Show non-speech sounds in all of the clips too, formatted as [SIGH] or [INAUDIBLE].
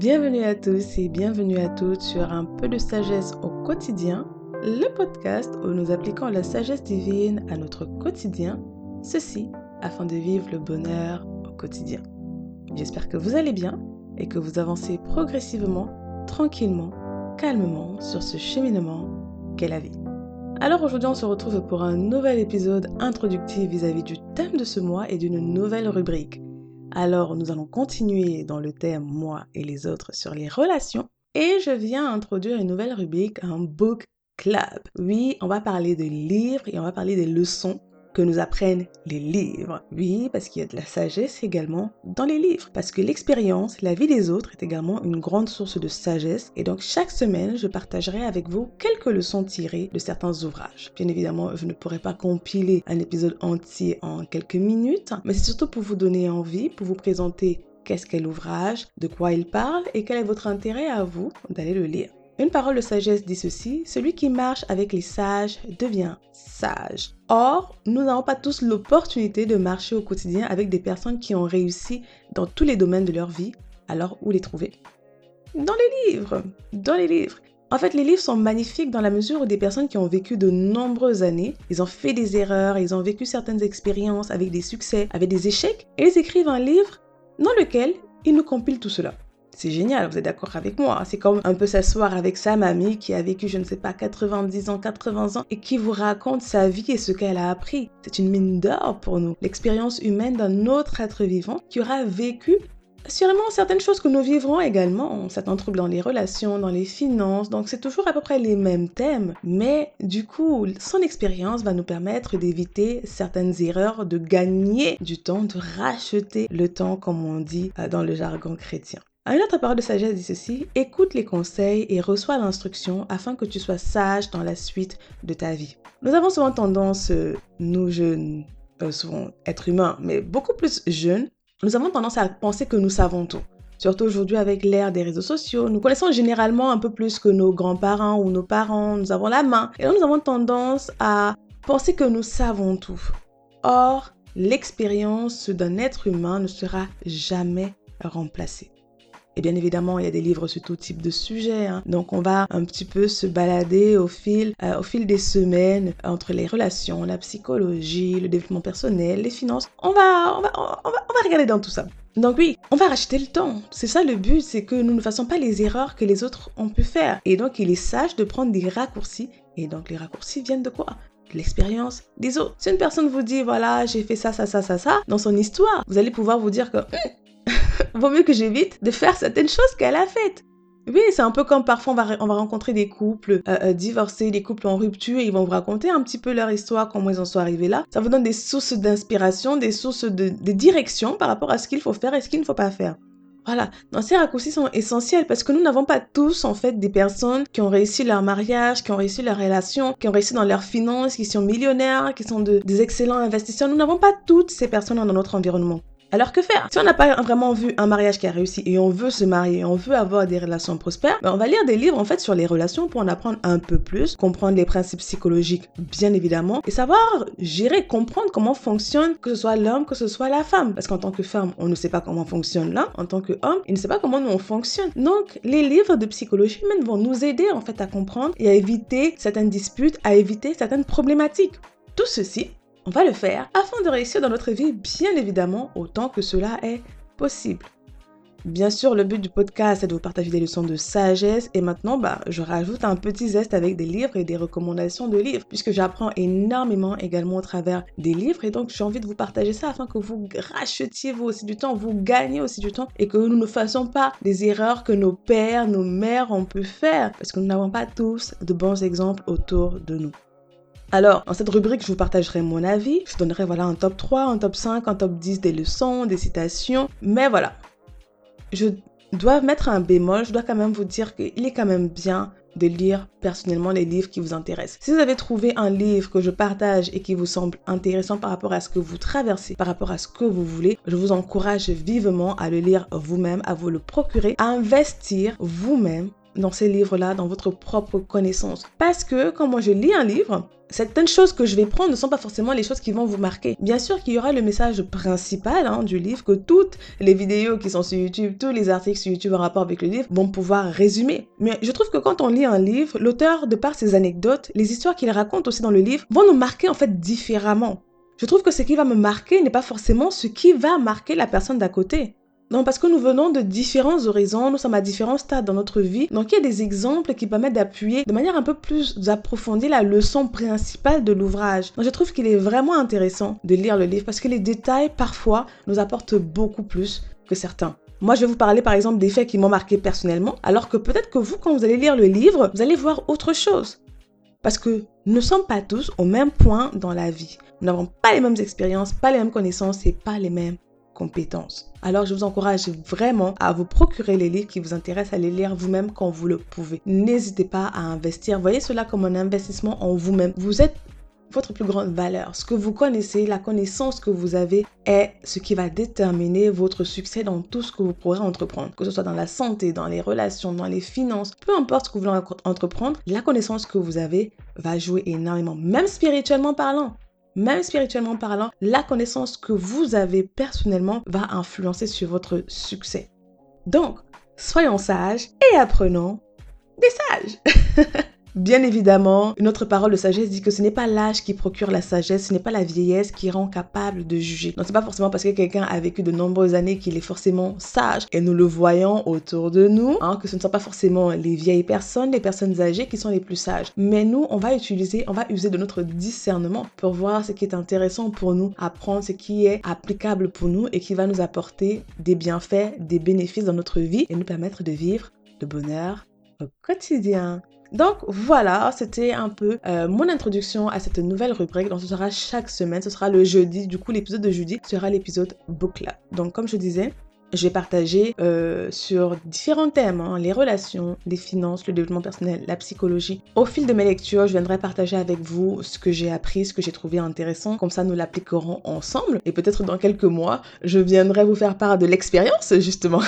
Bienvenue à tous et bienvenue à toutes sur Un peu de sagesse au quotidien, le podcast où nous appliquons la sagesse divine à notre quotidien, ceci afin de vivre le bonheur au quotidien. J'espère que vous allez bien et que vous avancez progressivement, tranquillement, calmement sur ce cheminement qu'est la vie. Alors aujourd'hui on se retrouve pour un nouvel épisode introductif vis-à-vis du thème de ce mois et d'une nouvelle rubrique. Alors, nous allons continuer dans le thème moi et les autres sur les relations. Et je viens introduire une nouvelle rubrique, un book club. Oui, on va parler de livres et on va parler des leçons que nous apprennent les livres. Oui, parce qu'il y a de la sagesse également dans les livres. Parce que l'expérience, la vie des autres est également une grande source de sagesse. Et donc chaque semaine, je partagerai avec vous quelques leçons tirées de certains ouvrages. Bien évidemment, je ne pourrai pas compiler un épisode entier en quelques minutes, mais c'est surtout pour vous donner envie, pour vous présenter qu'est-ce qu'est l'ouvrage, de quoi il parle et quel est votre intérêt à vous d'aller le lire. Une parole de sagesse dit ceci, celui qui marche avec les sages devient sage. Or, nous n'avons pas tous l'opportunité de marcher au quotidien avec des personnes qui ont réussi dans tous les domaines de leur vie. Alors, où les trouver? Dans les livres. Dans les livres. En fait, les livres sont magnifiques dans la mesure où des personnes qui ont vécu de nombreuses années, ils ont fait des erreurs, ils ont vécu certaines expériences avec des succès, avec des échecs, et ils écrivent un livre dans lequel ils nous compilent tout cela. C'est génial, vous êtes d'accord avec moi. C'est comme un peu s'asseoir avec sa mamie qui a vécu, je ne sais pas, 90 ans, 80 ans et qui vous raconte sa vie et ce qu'elle a appris. C'est une mine d'or pour nous. L'expérience humaine d'un autre être vivant qui aura vécu Sûrement certaines choses que nous vivrons également, certains troubles dans les relations, dans les finances, donc c'est toujours à peu près les mêmes thèmes, mais du coup, son expérience va nous permettre d'éviter certaines erreurs, de gagner du temps, de racheter le temps, comme on dit euh, dans le jargon chrétien. Une autre parole de sagesse dit ceci, écoute les conseils et reçois l'instruction afin que tu sois sage dans la suite de ta vie. Nous avons souvent tendance, euh, nous jeunes, euh, souvent êtres humains, mais beaucoup plus jeunes, nous avons tendance à penser que nous savons tout. Surtout aujourd'hui avec l'ère des réseaux sociaux, nous connaissons généralement un peu plus que nos grands-parents ou nos parents, nous avons la main. Et donc nous avons tendance à penser que nous savons tout. Or, l'expérience d'un être humain ne sera jamais remplacée. Et bien évidemment, il y a des livres sur tout type de sujets. Hein. Donc on va un petit peu se balader au fil, euh, au fil des semaines entre les relations, la psychologie, le développement personnel, les finances. On va, on va, on va, on va regarder dans tout ça. Donc oui, on va racheter le temps. C'est ça le but, c'est que nous ne fassions pas les erreurs que les autres ont pu faire. Et donc il est sage de prendre des raccourcis. Et donc les raccourcis viennent de quoi? L'expérience des autres. Si une personne vous dit, voilà, j'ai fait ça, ça, ça, ça, ça, dans son histoire, vous allez pouvoir vous dire que hum, [LAUGHS] vaut mieux que j'évite de faire certaines choses qu'elle a faites. Oui, c'est un peu comme parfois on va, on va rencontrer des couples euh, euh, divorcés, des couples en rupture, et ils vont vous raconter un petit peu leur histoire, comment ils en sont arrivés là. Ça vous donne des sources d'inspiration, des sources de, direction par rapport à ce qu'il faut faire et ce qu'il ne faut pas faire. Voilà, donc ces raccourcis sont essentiels parce que nous n'avons pas tous en fait des personnes qui ont réussi leur mariage, qui ont réussi leur relation, qui ont réussi dans leurs finances, qui sont millionnaires, qui sont des excellents investisseurs. Nous n'avons pas toutes ces personnes dans notre environnement. Alors que faire? Si on n'a pas vraiment vu un mariage qui a réussi et on veut se marier, on veut avoir des relations prospères, ben on va lire des livres en fait sur les relations pour en apprendre un peu plus, comprendre les principes psychologiques bien évidemment et savoir gérer, comprendre comment fonctionne que ce soit l'homme, que ce soit la femme. Parce qu'en tant que femme, on ne sait pas comment fonctionne l'un, en tant qu'homme, il ne sait pas comment nous on fonctionne. Donc les livres de psychologie humaine vont nous aider en fait à comprendre et à éviter certaines disputes, à éviter certaines problématiques. Tout ceci on va le faire afin de réussir dans notre vie, bien évidemment, autant que cela est possible. Bien sûr, le but du podcast est de vous partager des leçons de sagesse et maintenant, bah, je rajoute un petit zeste avec des livres et des recommandations de livres puisque j'apprends énormément également au travers des livres et donc j'ai envie de vous partager ça afin que vous rachetiez vous aussi du temps, vous gagnez aussi du temps et que nous ne fassions pas des erreurs que nos pères, nos mères ont pu faire parce que nous n'avons pas tous de bons exemples autour de nous. Alors, dans cette rubrique, je vous partagerai mon avis. Je donnerai voilà un top 3, un top 5, un top 10 des leçons, des citations. Mais voilà, je dois mettre un bémol. Je dois quand même vous dire qu'il est quand même bien de lire personnellement les livres qui vous intéressent. Si vous avez trouvé un livre que je partage et qui vous semble intéressant par rapport à ce que vous traversez, par rapport à ce que vous voulez, je vous encourage vivement à le lire vous-même, à vous le procurer, à investir vous-même dans ces livres-là, dans votre propre connaissance. Parce que quand moi je lis un livre, certaines choses que je vais prendre ne sont pas forcément les choses qui vont vous marquer. Bien sûr qu'il y aura le message principal hein, du livre que toutes les vidéos qui sont sur YouTube, tous les articles sur YouTube en rapport avec le livre vont pouvoir résumer. Mais je trouve que quand on lit un livre, l'auteur, de par ses anecdotes, les histoires qu'il raconte aussi dans le livre, vont nous marquer en fait différemment. Je trouve que ce qui va me marquer n'est pas forcément ce qui va marquer la personne d'à côté. Non, parce que nous venons de différents horizons, nous sommes à différents stades dans notre vie. Donc il y a des exemples qui permettent d'appuyer de manière un peu plus approfondie la leçon principale de l'ouvrage. Donc je trouve qu'il est vraiment intéressant de lire le livre parce que les détails parfois nous apportent beaucoup plus que certains. Moi, je vais vous parler par exemple des faits qui m'ont marqué personnellement, alors que peut-être que vous, quand vous allez lire le livre, vous allez voir autre chose. Parce que nous ne sommes pas tous au même point dans la vie. Nous n'avons pas les mêmes expériences, pas les mêmes connaissances et pas les mêmes compétences. Alors je vous encourage vraiment à vous procurer les livres qui vous intéressent, à les lire vous-même quand vous le pouvez. N'hésitez pas à investir. Voyez cela comme un investissement en vous-même. Vous êtes votre plus grande valeur. Ce que vous connaissez, la connaissance que vous avez est ce qui va déterminer votre succès dans tout ce que vous pourrez entreprendre. Que ce soit dans la santé, dans les relations, dans les finances, peu importe ce que vous voulez entreprendre, la connaissance que vous avez va jouer énormément, même spirituellement parlant même spirituellement parlant, la connaissance que vous avez personnellement va influencer sur votre succès. Donc, soyons sages et apprenons des sages. [LAUGHS] Bien évidemment, une autre parole de sagesse dit que ce n'est pas l'âge qui procure la sagesse, ce n'est pas la vieillesse qui rend capable de juger. Donc c'est pas forcément parce que quelqu'un a vécu de nombreuses années qu'il est forcément sage. Et nous le voyons autour de nous, hein, que ce ne sont pas forcément les vieilles personnes, les personnes âgées qui sont les plus sages. Mais nous, on va utiliser, on va user de notre discernement pour voir ce qui est intéressant pour nous, apprendre ce qui est applicable pour nous et qui va nous apporter des bienfaits, des bénéfices dans notre vie et nous permettre de vivre de bonheur au quotidien. Donc voilà, c'était un peu euh, mon introduction à cette nouvelle rubrique. Donc ce sera chaque semaine, ce sera le jeudi. Du coup, l'épisode de jeudi sera l'épisode book. Donc comme je disais, je vais partager euh, sur différents thèmes, hein, les relations, les finances, le développement personnel, la psychologie. Au fil de mes lectures, je viendrai partager avec vous ce que j'ai appris, ce que j'ai trouvé intéressant. Comme ça, nous l'appliquerons ensemble. Et peut-être dans quelques mois, je viendrai vous faire part de l'expérience, justement.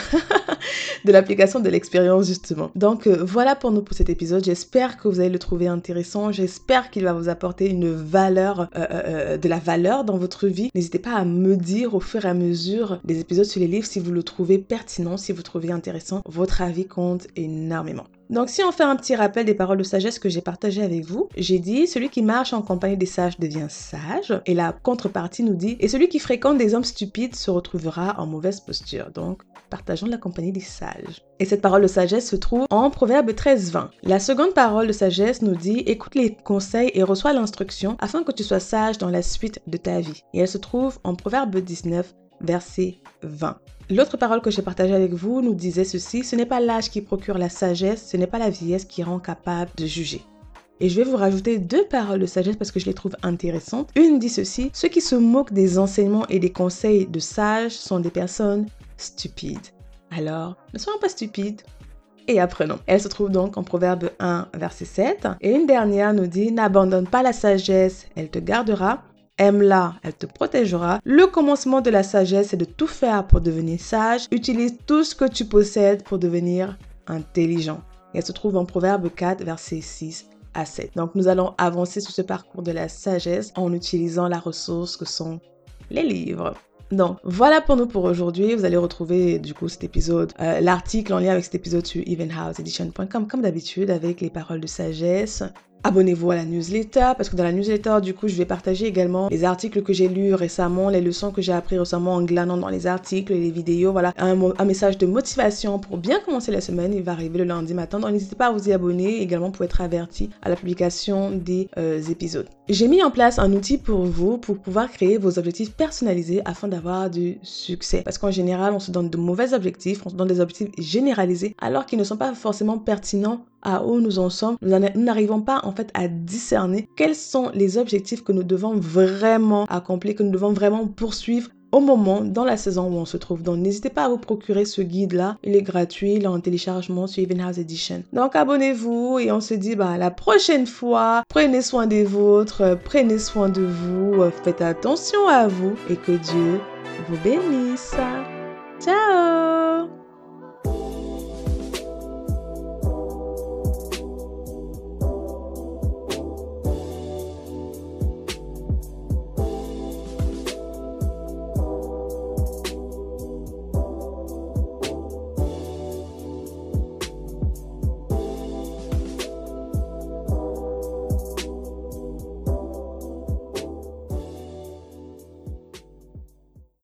[LAUGHS] de l'application de l'expérience, justement. Donc, euh, voilà pour nous pour cet épisode. J'espère que vous allez le trouver intéressant. J'espère qu'il va vous apporter une valeur, euh, de la valeur dans votre vie. N'hésitez pas à me dire au fur et à mesure des épisodes sur les livres si vous le trouvez pertinent, si vous trouvez intéressant, votre avis compte énormément. Donc si on fait un petit rappel des paroles de sagesse que j'ai partagées avec vous, j'ai dit celui qui marche en compagnie des sages devient sage et la contrepartie nous dit et celui qui fréquente des hommes stupides se retrouvera en mauvaise posture. Donc partageons la compagnie des sages. Et cette parole de sagesse se trouve en Proverbe 13-20. La seconde parole de sagesse nous dit écoute les conseils et reçois l'instruction afin que tu sois sage dans la suite de ta vie. Et elle se trouve en Proverbe 19 verset 20. L'autre parole que j'ai partagée avec vous nous disait ceci, ce n'est pas l'âge qui procure la sagesse, ce n'est pas la vieillesse qui rend capable de juger. Et je vais vous rajouter deux paroles de sagesse parce que je les trouve intéressantes. Une dit ceci, ceux qui se moquent des enseignements et des conseils de sages sont des personnes stupides. Alors, ne soyons pas stupides, et apprenons. Elle se trouve donc en Proverbe 1, verset 7. Et une dernière nous dit, n'abandonne pas la sagesse, elle te gardera, Aime-la, elle te protégera. Le commencement de la sagesse est de tout faire pour devenir sage. Utilise tout ce que tu possèdes pour devenir intelligent. elle se trouve en Proverbe 4, verset 6 à 7. Donc nous allons avancer sur ce parcours de la sagesse en utilisant la ressource que sont les livres. Donc voilà pour nous pour aujourd'hui. Vous allez retrouver du coup cet épisode, euh, l'article en lien avec cet épisode sur evenhouseedition.com comme d'habitude avec les paroles de sagesse. Abonnez-vous à la newsletter parce que dans la newsletter, du coup, je vais partager également les articles que j'ai lus récemment, les leçons que j'ai appris récemment en glanant dans les articles les vidéos. Voilà, un, un, message de motivation pour bien commencer la semaine. Il va arriver le lundi matin. Donc, n'hésitez pas à vous y abonner également pour être averti à la publication des euh, épisodes. J'ai mis en place un outil pour vous pour pouvoir créer vos objectifs personnalisés afin d'avoir du succès. Parce qu'en général, on se donne de mauvais objectifs, on se donne des objectifs généralisés alors qu'ils ne sont pas forcément pertinents à où nous en sommes, nous n'arrivons pas en fait à discerner quels sont les objectifs que nous devons vraiment accomplir, que nous devons vraiment poursuivre au moment, dans la saison où on se trouve. Donc, n'hésitez pas à vous procurer ce guide-là. Il est gratuit, il est en téléchargement sur Even House Edition. Donc, abonnez-vous et on se dit, bah, la prochaine fois, prenez soin des vôtres, prenez soin de vous, faites attention à vous et que Dieu vous bénisse.